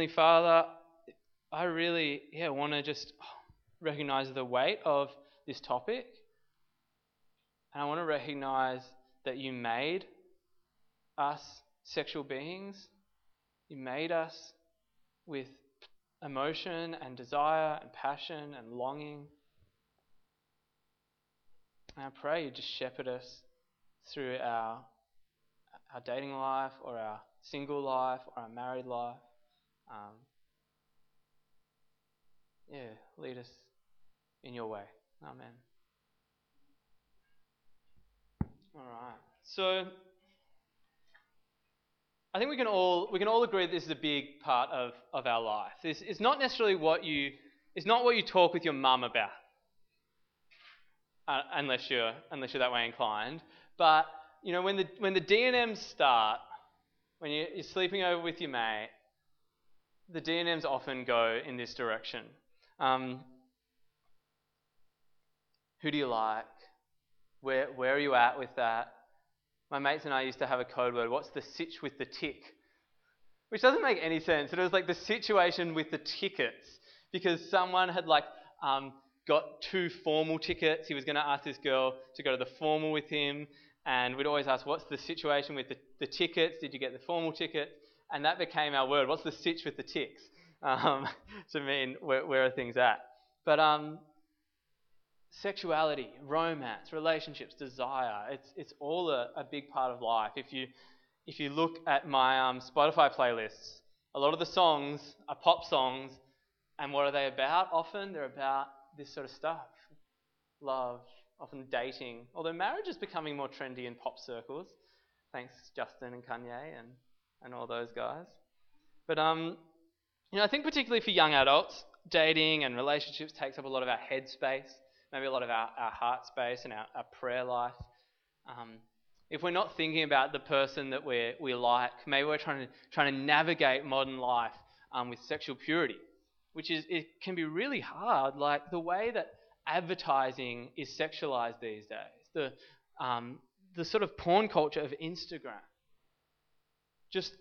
Heavenly Father, I really yeah want to just recognize the weight of this topic. And I want to recognize that you made us sexual beings. You made us with emotion and desire and passion and longing. And I pray you just shepherd us through our, our dating life or our single life or our married life. Um, yeah, lead us in your way. Amen. All right. So I think we can all we can all agree that this is a big part of, of our life. This is not necessarily what you it's not what you talk with your mum about, uh, unless you're unless you're that way inclined. But you know when the when the D&Ms start, when you, you're sleeping over with your mate, the D&Ms often go in this direction. Um, who do you like? Where, where are you at with that? My mates and I used to have a code word. What's the sitch with the tick? Which doesn't make any sense. It was like the situation with the tickets because someone had like um, got two formal tickets. He was going to ask this girl to go to the formal with him, and we'd always ask, "What's the situation with the, the tickets? Did you get the formal ticket?" And that became our word. What's the stitch with the ticks? Um, to mean where, where, are things at? But um, sexuality, romance, relationships, desire, it's, it's all a, a big part of life. If you, if you look at my um, Spotify playlists, a lot of the songs are pop songs, and what are they about? Often they're about this sort of stuff love, often dating. Although marriage is becoming more trendy in pop circles, thanks Justin and Kanye and, and all those guys. But um, you know, I think particularly for young adults, dating and relationships takes up a lot of our headspace maybe a lot of our, our heart space and our, our prayer life. Um, if we're not thinking about the person that we we like, maybe we're trying to, trying to navigate modern life um, with sexual purity, which is it can be really hard. Like the way that advertising is sexualized these days, the um, the sort of porn culture of Instagram, just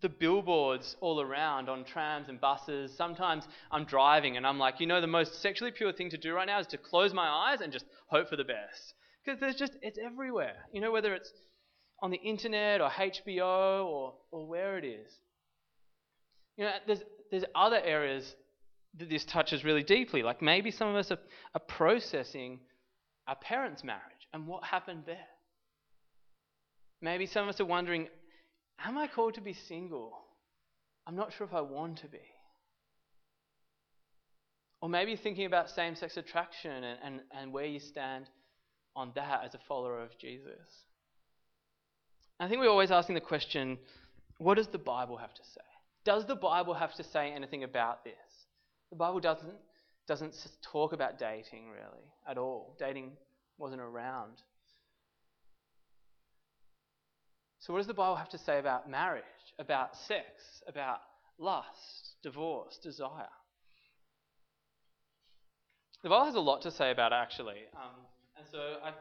the billboards all around on trams and buses. Sometimes I'm driving and I'm like, you know, the most sexually pure thing to do right now is to close my eyes and just hope for the best. Because there's just, it's everywhere. You know, whether it's on the internet or HBO or, or where it is. You know, there's, there's other areas that this touches really deeply. Like maybe some of us are, are processing our parents' marriage and what happened there. Maybe some of us are wondering, Am I called to be single? I'm not sure if I want to be. Or maybe thinking about same sex attraction and, and, and where you stand on that as a follower of Jesus. I think we're always asking the question what does the Bible have to say? Does the Bible have to say anything about this? The Bible doesn't, doesn't talk about dating really at all. Dating wasn't around so, what does the Bible have to say about marriage, about sex, about lust, divorce, desire? The Bible has a lot to say about it, actually. Um, and so I've,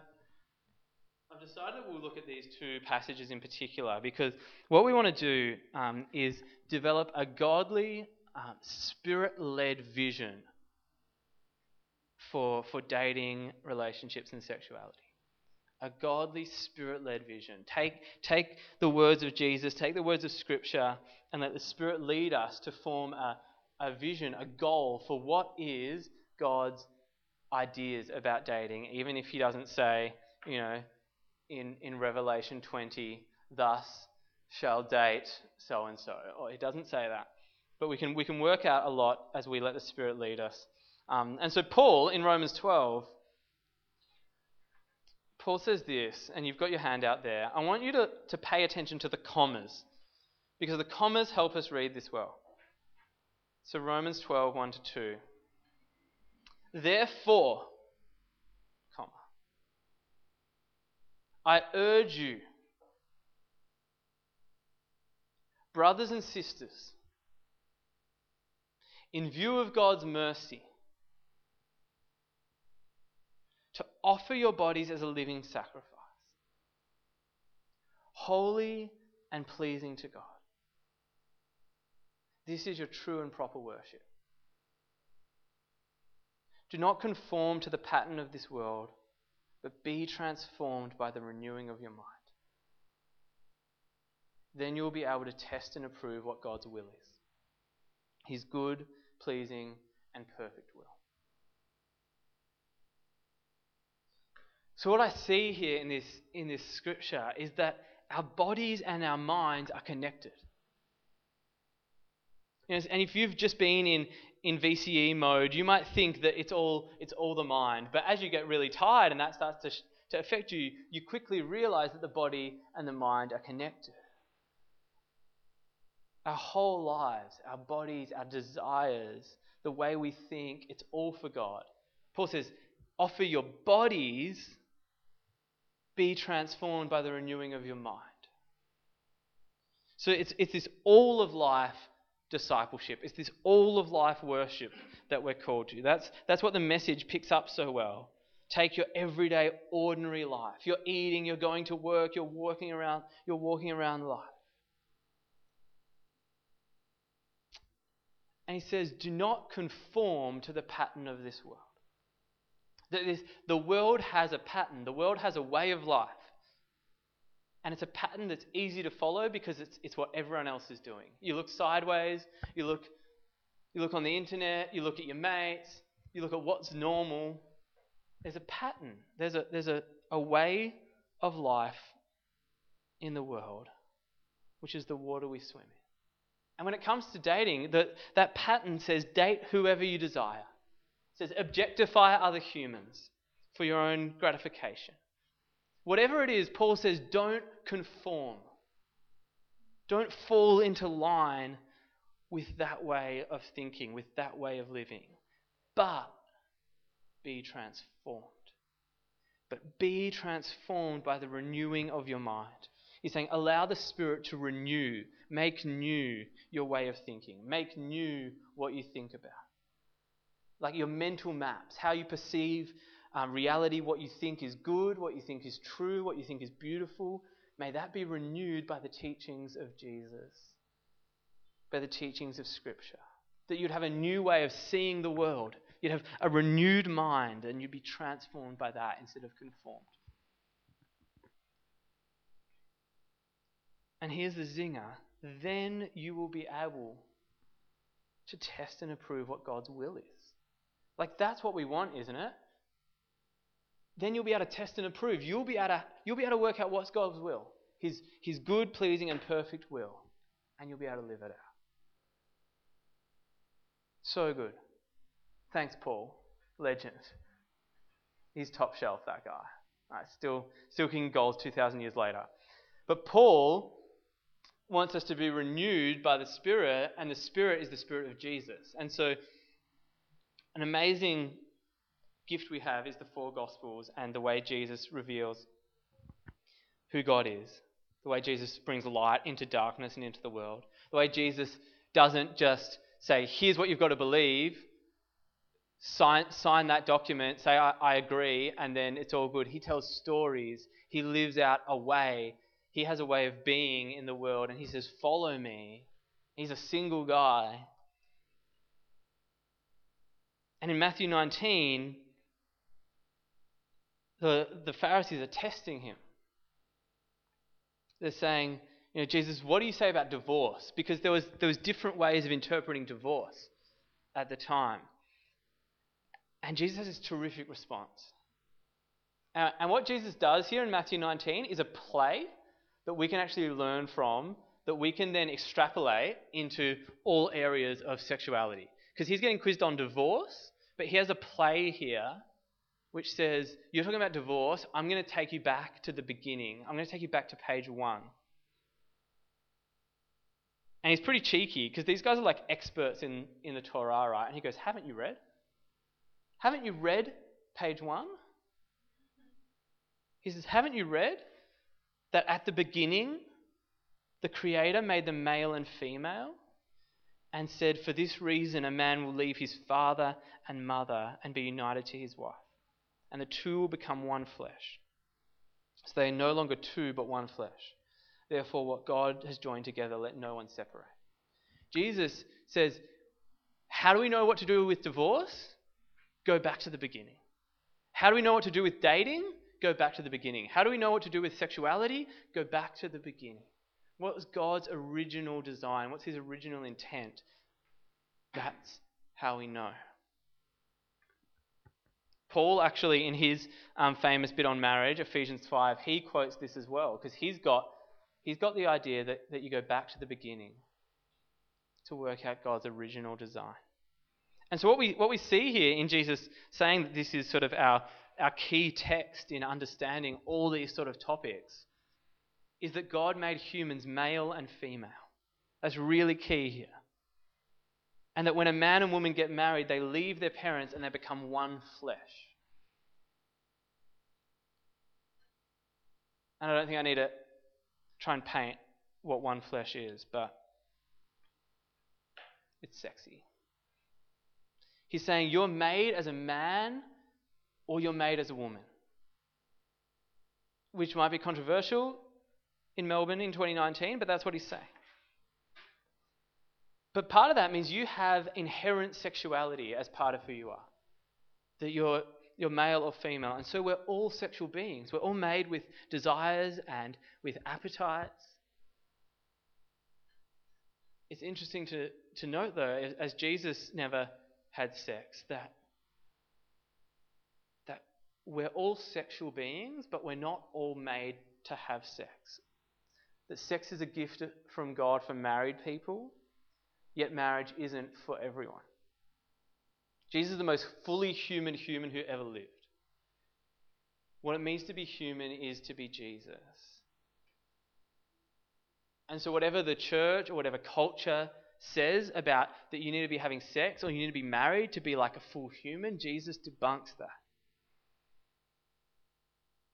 I've decided we'll look at these two passages in particular because what we want to do um, is develop a godly, um, spirit led vision for, for dating, relationships, and sexuality a godly, spirit led vision. Take, take the words of Jesus, take the words of Scripture, and let the Spirit lead us to form a, a vision, a goal for what is God's ideas about dating, even if He doesn't say, you know, in, in Revelation 20, thus shall date so and so. Or He doesn't say that. But we can, we can work out a lot as we let the Spirit lead us. Um, and so, Paul in Romans 12 Paul says this, and you've got your hand out there. I want you to, to pay attention to the commas, because the commas help us read this well. So, Romans 12, 1 to 2. Therefore, comma, I urge you, brothers and sisters, in view of God's mercy, to offer your bodies as a living sacrifice, holy and pleasing to God. This is your true and proper worship. Do not conform to the pattern of this world, but be transformed by the renewing of your mind. Then you will be able to test and approve what God's will is His good, pleasing, and perfect will. So, what I see here in this, in this scripture is that our bodies and our minds are connected. And if you've just been in, in VCE mode, you might think that it's all, it's all the mind. But as you get really tired and that starts to, to affect you, you quickly realize that the body and the mind are connected. Our whole lives, our bodies, our desires, the way we think, it's all for God. Paul says, offer your bodies, be transformed by the renewing of your mind. So it's, it's this all of life discipleship. It's this all of life worship that we're called to. That's, that's what the message picks up so well. Take your everyday, ordinary life. You're eating, you're going to work, you're walking around, you're walking around life. And he says, do not conform to the pattern of this world. That is, the world has a pattern, the world has a way of life. And it's a pattern that's easy to follow because it's, it's what everyone else is doing. You look sideways, you look, you look on the internet, you look at your mates, you look at what's normal. There's a pattern, there's a, there's a, a way of life in the world, which is the water we swim in. And when it comes to dating, the, that pattern says date whoever you desire. Says objectify other humans for your own gratification. Whatever it is, Paul says, don't conform. Don't fall into line with that way of thinking, with that way of living. But be transformed. But be transformed by the renewing of your mind. He's saying, allow the Spirit to renew, make new your way of thinking, make new what you think about. Like your mental maps, how you perceive um, reality, what you think is good, what you think is true, what you think is beautiful, may that be renewed by the teachings of Jesus, by the teachings of Scripture. That you'd have a new way of seeing the world. You'd have a renewed mind and you'd be transformed by that instead of conformed. And here's the zinger then you will be able to test and approve what God's will is. Like, that's what we want, isn't it? then you'll be able to test and approve. You'll be able to, you'll be able to work out what's God's will, his, his good, pleasing, and perfect will. And you'll be able to live it out. So good. Thanks, Paul. Legend. He's top shelf, that guy. Right, still, still kicking goals 2,000 years later. But Paul wants us to be renewed by the Spirit, and the Spirit is the Spirit of Jesus. And so, an amazing gift we have is the four Gospels and the way Jesus reveals who God is. The way Jesus brings light into darkness and into the world. The way Jesus doesn't just say, here's what you've got to believe, sign, sign that document, say, I, I agree, and then it's all good. He tells stories. He lives out a way. He has a way of being in the world, and he says, Follow me. He's a single guy. And in Matthew 19, the, the Pharisees are testing him. They're saying, you know, Jesus, what do you say about divorce? Because there was, there was different ways of interpreting divorce at the time. And Jesus has this terrific response. Uh, and what Jesus does here in Matthew 19 is a play that we can actually learn from, that we can then extrapolate into all areas of sexuality. Because he's getting quizzed on divorce, but he has a play here which says, You're talking about divorce. I'm going to take you back to the beginning. I'm going to take you back to page one. And he's pretty cheeky because these guys are like experts in, in the Torah, right? And he goes, Haven't you read? Haven't you read page one? He says, Haven't you read that at the beginning the Creator made them male and female and said, For this reason a man will leave his father and mother and be united to his wife? and the two will become one flesh. So they are no longer two, but one flesh. Therefore, what God has joined together, let no one separate. Jesus says, How do we know what to do with divorce? Go back to the beginning. How do we know what to do with dating? Go back to the beginning. How do we know what to do with sexuality? Go back to the beginning. What was God's original design? What's his original intent? That's how we know. Paul, actually, in his um, famous bit on marriage, Ephesians 5, he quotes this as well because he's got, he's got the idea that, that you go back to the beginning to work out God's original design. And so, what we, what we see here in Jesus saying that this is sort of our, our key text in understanding all these sort of topics is that God made humans male and female. That's really key here. And that when a man and woman get married, they leave their parents and they become one flesh. And I don't think I need to try and paint what one flesh is, but it's sexy. He's saying you're made as a man or you're made as a woman. Which might be controversial in Melbourne in 2019, but that's what he's saying. But part of that means you have inherent sexuality as part of who you are. That you're, you're male or female. And so we're all sexual beings. We're all made with desires and with appetites. It's interesting to, to note, though, as Jesus never had sex, that, that we're all sexual beings, but we're not all made to have sex. That sex is a gift from God for married people, yet marriage isn't for everyone. Jesus is the most fully human human who ever lived. What it means to be human is to be Jesus. And so, whatever the church or whatever culture says about that you need to be having sex or you need to be married to be like a full human, Jesus debunks that.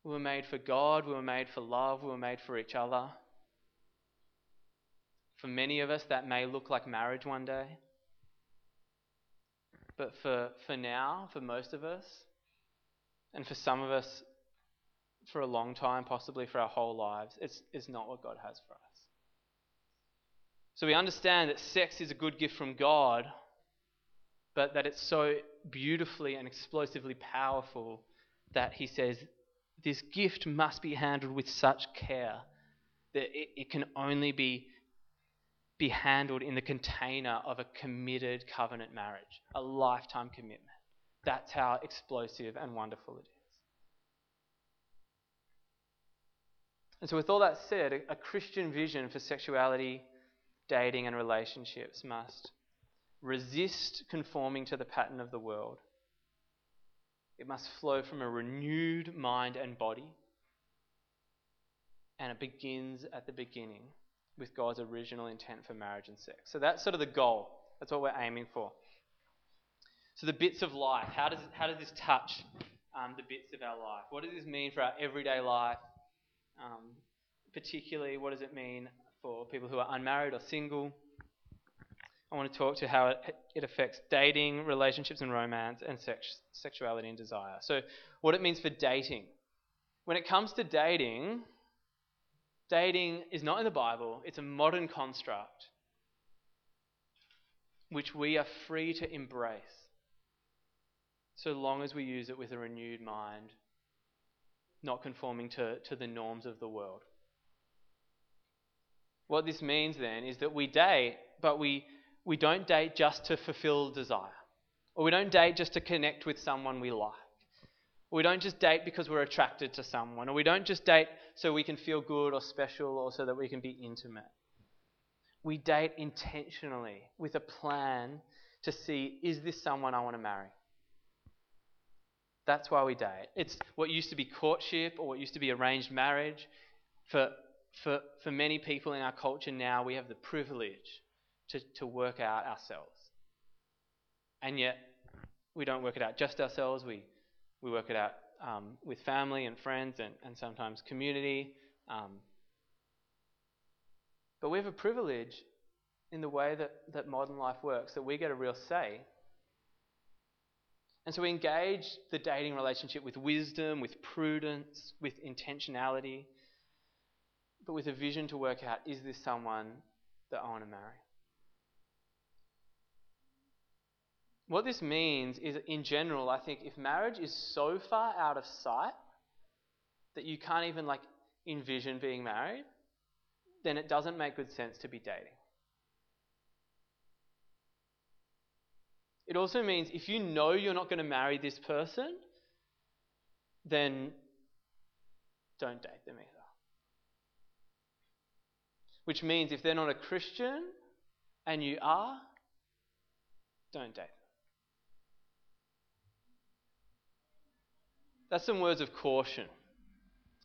We were made for God, we were made for love, we were made for each other. For many of us, that may look like marriage one day. But for, for now, for most of us, and for some of us, for a long time, possibly for our whole lives, it's, it's not what God has for us. So we understand that sex is a good gift from God, but that it's so beautifully and explosively powerful that He says this gift must be handled with such care that it, it can only be, be handled in the container of a committed covenant marriage, a lifetime commitment. That's how explosive and wonderful it is. And so, with all that said, a, Christian vision for sexuality dating and relationships must resist conforming to the pattern of the world. It must flow from a renewed mind and body. And it begins at the beginning with God's original intent for marriage and sex. So that's sort of the goal. That's what we're aiming for. So the bits of life. How does, how does this touch um, the bits of our life? What does this mean for our everyday life? Um, particularly, what does it mean for people who are unmarried or single. I want to talk to how it, it affects dating, relationships and romance, and sex, sexuality and desire. So, what it means for dating. When it comes to dating, dating is not in the Bible, it's a modern construct which we are free to embrace so long as we use it with a renewed mind, not conforming to, to the norms of the world. What this means then is that we date, but we, we don't date just to fulfill desire. Or we don't date just to connect with someone we like. We don't just date because we're attracted to someone. Or we don't just date so we can feel good or special or so that we can be intimate. We date intentionally with a plan to see is this someone I want to marry? That's why we date. It's what used to be courtship or what used to be arranged marriage. For for, for many people in our culture now, we have the privilege to, to work out ourselves. And yet, we don't work it out just ourselves, we, we work it out um, with family and friends and, and sometimes community. Um, but we have a privilege in the way that, that modern life works, that we get a real say. And so we engage the dating relationship with wisdom, with prudence, with intentionality but with a vision to work out is this someone that I want to marry? What this means is, in general, I think if marriage is so far out of sight that you can't even like envision being married, then it doesn't make good sense to be dating. It also means if you know you're not going to marry this person, then don't date them either. Which means if they're not a Christian and you are, don't date them. That's some words of caution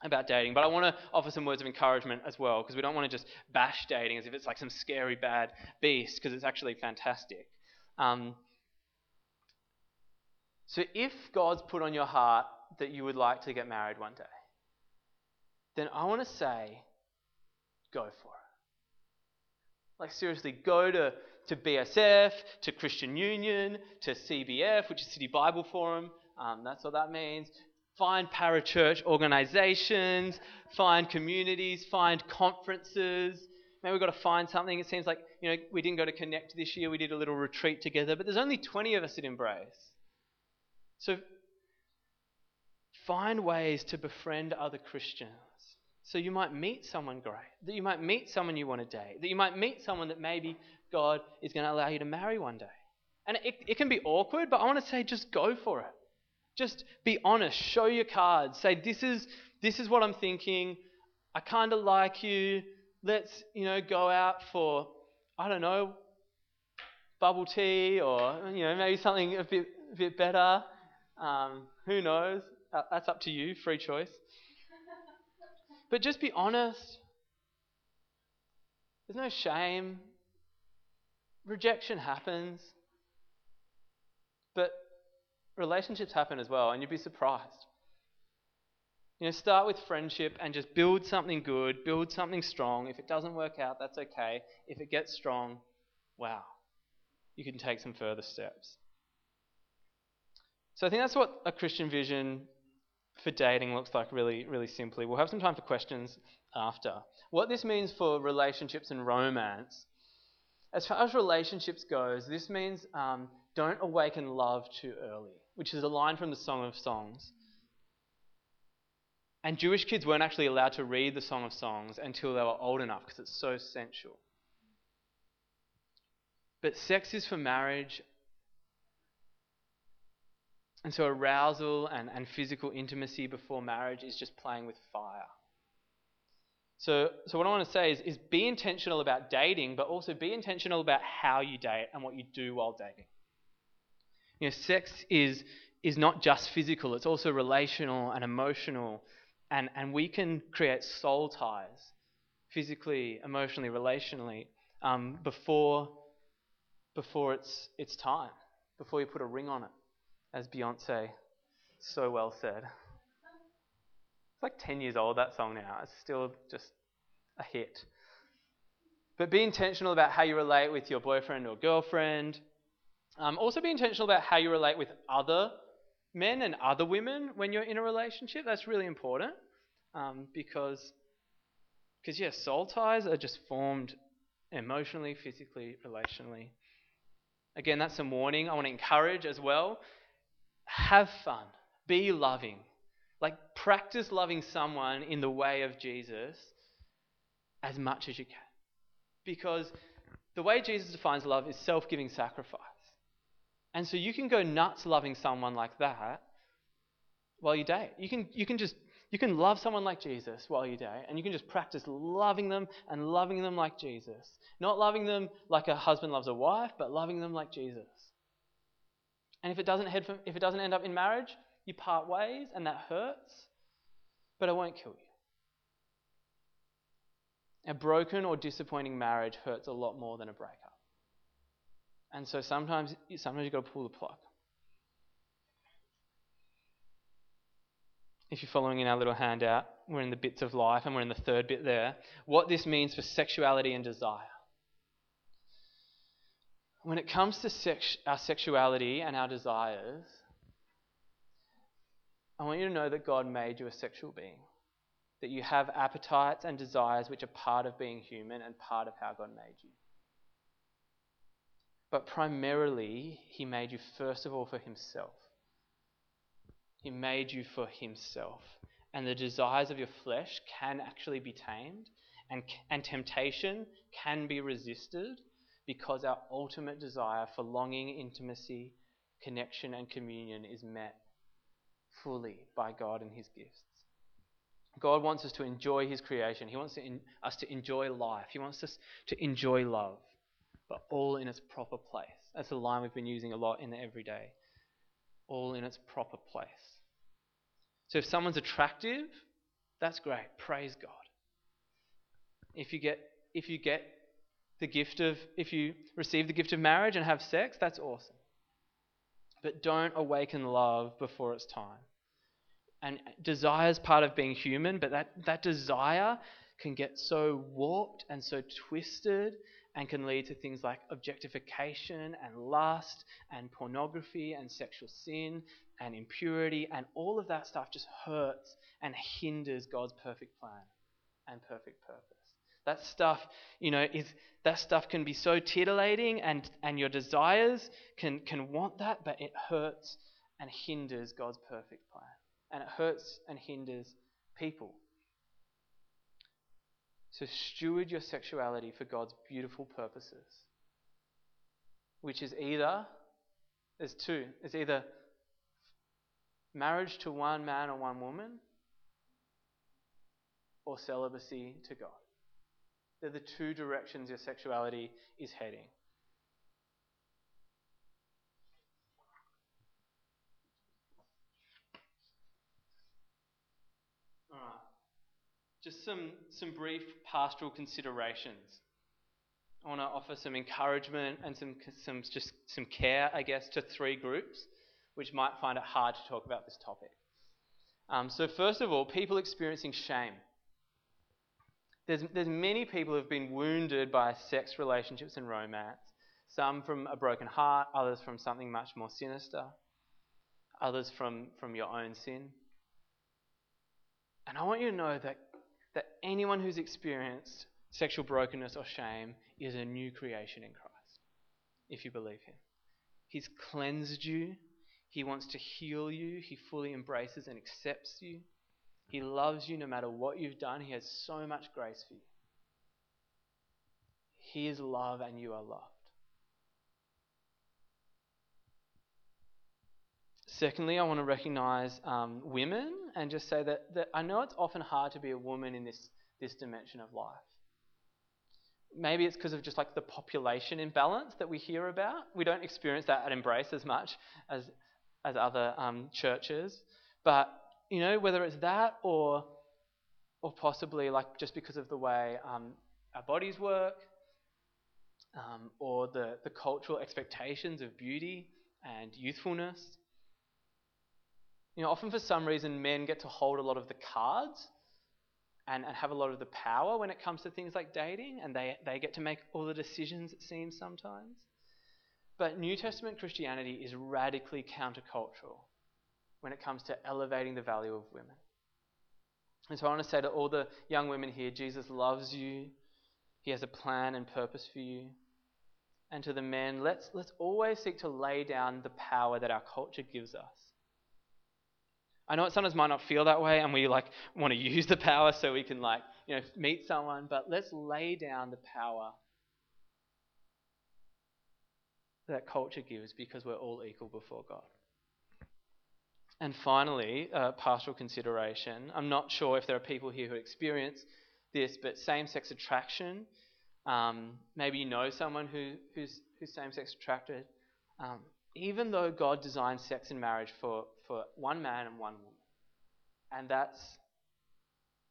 about dating, but I want to offer some words of encouragement as well because we don't want to just bash dating as if it's like some scary bad beast because it's actually fantastic. Um, so if God's put on your heart that you would like to get married one day, then I want to say, go for it. Like, seriously, go to, to BSF, to Christian Union, to CBF, which is City Bible Forum. Um, that's what that means. Find parachurch organizations, find communities, find conferences. Maybe we've got to find something. It seems like, you know, we didn't go to Connect this year, we did a little retreat together, but there's only 20 of us at Embrace. So find ways to befriend other Christians. So you might meet someone great, that you might meet someone you want to date, that you might meet someone that maybe God is going to allow you to marry one day. And it, it can be awkward, but I want to say just go for it. Just be honest, show your cards, say this is this is what I'm thinking. I kind of like you. Let's, you know, go out for I don't know, bubble tea or you know, maybe something a bit a bit better. Um, who knows? Uh, that's up to you, free choice. But just be honest. There's no shame. Rejection happens. But relationships happen as well, and you'd be surprised. You know, start with friendship and just build something good, build something strong. If it doesn't work out, that's okay. If it gets strong, wow, you can take some further steps. So I think that's what a Christian vision for dating looks like really, really simply. We'll have some time for questions after. What this means for relationships and romance, as far as relationships goes, this means um, don't awaken love too early, which is a line from the Song of Songs. And Jewish kids weren't actually allowed to read the Song of Songs until they were old enough because it's so sensual. But sex is for marriage and so arousal and, and physical intimacy before marriage is just playing with fire. So, so what I want to say is, is be intentional about dating, but also be intentional about how you date and what you do while dating. You know, sex is, is not just physical, it's also relational and emotional. And, and we can create soul ties, physically, emotionally, relationally, um, before, before it's, it's time, before you put a ring on it as Beyonce so well said. It's like 10 years old, that song now. It's still just a hit. But be intentional about how you relate with your boyfriend or girlfriend. Um, also, be intentional about how you relate with other men and other women when you're in a relationship. That's really important um, because, because, yeah, soul ties are just formed emotionally, physically, relationally. Again, that's some warning. I want to encourage as well have fun, be loving. Like, practice loving someone in the way of Jesus as much as you can. Because the way Jesus defines love is self giving sacrifice. And so you can go nuts loving someone like that while you date. You can, you can just you can love someone like Jesus while you date, and you can just practice loving them and loving them like Jesus. Not loving them like a husband loves a wife, but loving them like Jesus. And if it doesn't head if it doesn't end up in marriage, you part ways and that hurts, but it won't kill you. A broken or disappointing marriage hurts a lot more than a breakup. And so sometimes sometimes you've got to pull the plug. If you're following in our little handout, we're in the bits of life and we're in the third bit there. What this means for sexuality and desire when it comes to sex, our sexuality and our desires, I want you to know that God made you a sexual being. That you have appetites and desires which are part of being human and part of how God made you. But primarily, He made you first of all for Himself. He made you for Himself. And the desires of your flesh can actually be tamed, and, and temptation can be resisted because our ultimate desire for longing, intimacy, connection, and communion is met fully by God and His gifts. God wants us to enjoy His creation. He wants in, us to enjoy life. He wants us to enjoy love, but all in its proper place. That's a line we've been using a lot in the everyday. All in its proper place. So if someone's attractive, that's great. Praise God. If you get if you get the gift of if you receive the gift of marriage and have sex, that's awesome. But don't awaken love before it's time. And desire is part of being human, but that, that desire can get so warped and so twisted and can lead to things like objectification and lust and pornography and sexual sin and impurity and all of that stuff just hurts and hinders God's perfect plan and perfect purpose. That stuff, you know, is that stuff can be so titillating and, and your desires can, can want that, but it hurts and hinders God's perfect plan and it hurts and hinders people. So steward your sexuality for God's beautiful purposes, which is either, there's two, it's either marriage to one man or one woman or celibacy to God. They're the two directions your sexuality is heading. Just some, some brief pastoral considerations. I want to offer some encouragement and some, some, just some care, I guess, to three groups which might find it hard to talk about this topic. Um, so, first of all, people experiencing shame. There's, there's many people who have been wounded by sex relationships and romance, some from a broken heart, others from something much more sinister, others from, from your own sin. And I want you to know that that anyone who's experienced sexual brokenness or shame is a new creation in Christ, if you believe Him. He's cleansed you, He wants to heal you, He fully embraces and accepts you. He loves you no matter what you've done, He has so much grace for you. He is love and you are loved. Secondly, I want to recognize um, women and just say that, that I know it's often hard to be a woman in this, this dimension of life. Maybe it's because of just like the population imbalance that we hear about. We don't experience that at Embrace as much as, as other um, churches. But, you know, whether it's that or, or possibly like just because of the way um, our bodies work um, or the, the cultural expectations of beauty and youthfulness you know, often for some reason, men get to hold a lot of the cards and, and have a lot of the power when it comes to things like dating, and they, they get to make all the decisions, it seems sometimes. But New Testament Christianity is radically countercultural when it comes to elevating the value of women. And so I want to say to all the young women here Jesus loves you, He has a plan and purpose for you. And to the men, let's, let's always seek to lay down the power that our culture gives us I know it sometimes might not feel that way, and we like want to use the power so we can like you know meet someone. But let's lay down the power that culture gives because we're all equal before God. And finally, uh, pastoral consideration. I'm not sure if there are people here who experience this, but same-sex attraction. Um, maybe you know someone who, who's, who's same-sex attracted. Um, even though God designed sex and marriage for, for one man and one woman. And that's,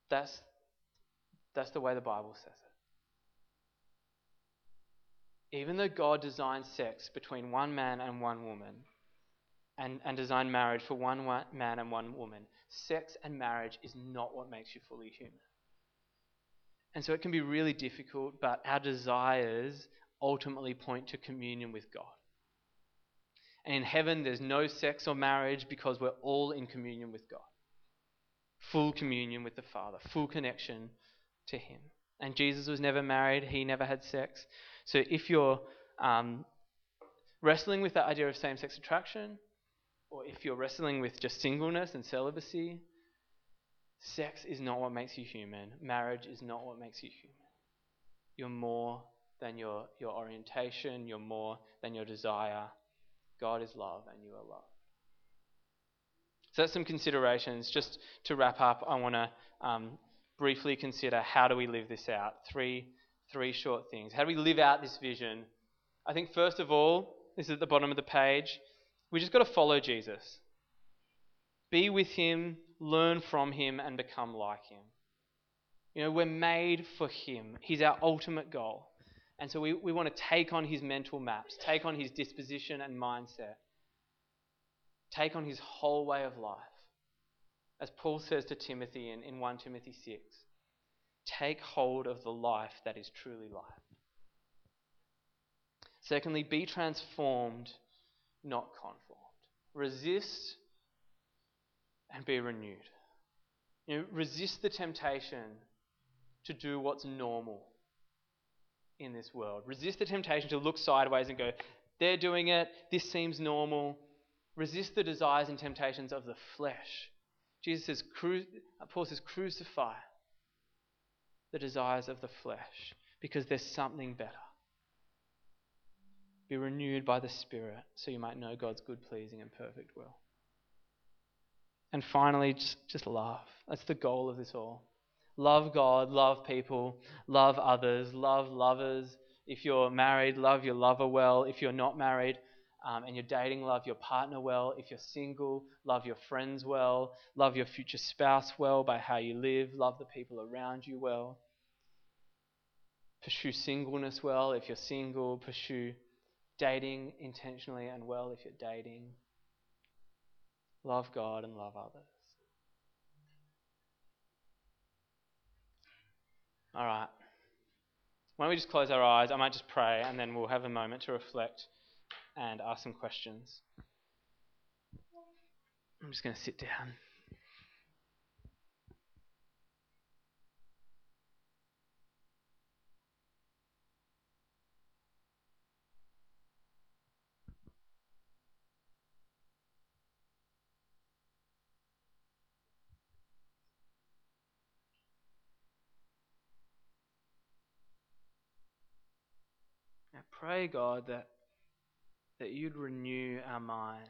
that's, that's the way the Bible says it. Even though God designed sex between one man and one woman, and, and designed marriage for one man and one woman, sex and marriage is not what makes you fully human. And so it can be really difficult, but our desires ultimately point to communion with God. In heaven, there's no sex or marriage because we're all in communion with God. Full communion with the Father, full connection to Him. And Jesus was never married, He never had sex. So if you're, um, wrestling with that idea of same sex attraction, or if you're wrestling with just singleness and celibacy, sex is not what makes you human. Marriage is not what makes you human. You're more than your, your orientation, you're more than your desire. God is love, and you are love. So that's some considerations. Just to wrap up, I want to um, briefly consider how do we live this out. Three, three short things. How do we live out this vision? I think first of all, this is at the bottom of the page. We just got to follow Jesus. Be with him, learn from him, and become like him. You know, we're made for him. He's our ultimate goal. And so we, we want to take on his mental maps, take on his disposition and mindset, take on his whole way of life. As Paul says to Timothy in, in 1 Timothy 6 take hold of the life that is truly life. Secondly, be transformed, not conformed. Resist and be renewed. You know, resist the temptation to do what's normal in this world. Resist the temptation to look sideways and go, they're doing it, this seems normal. Resist the desires and temptations of the flesh. Jesus says, cru- Paul says, crucify the desires of the flesh because there's something better. Be renewed by the Spirit so you might know God's good, pleasing, and perfect will. And finally, just, just love. That's the goal of this all. Love God, love people, love others, love lovers. If you're married, love your lover well. If you're not married um, and you're dating, love your partner well. If you're single, love your friends well. Love your future spouse well by how you live. Love the people around you well. Pursue singleness well if you're single. Pursue dating intentionally and well if you're dating. Love God and love others. All right. Why don't we just close our eyes? I might just pray and then we'll have a moment to reflect and ask some questions. I'm just going to sit down. Pray, God, that, that you'd renew our minds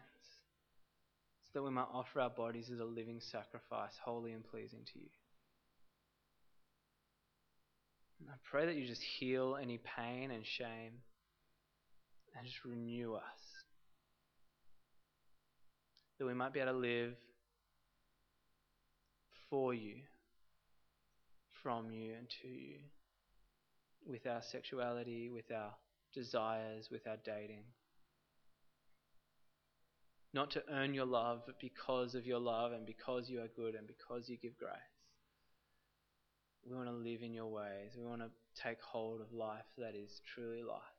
so that we might offer our bodies as a living sacrifice, holy and pleasing to you. And I pray that you just heal any pain and shame and just renew us. That we might be able to live for you, from you, and to you, with our sexuality, with our desires, with our dating. Not to earn your love, but because of your love and because you are good and because you give grace. We want to live in your ways. We want to take hold of life that is truly life.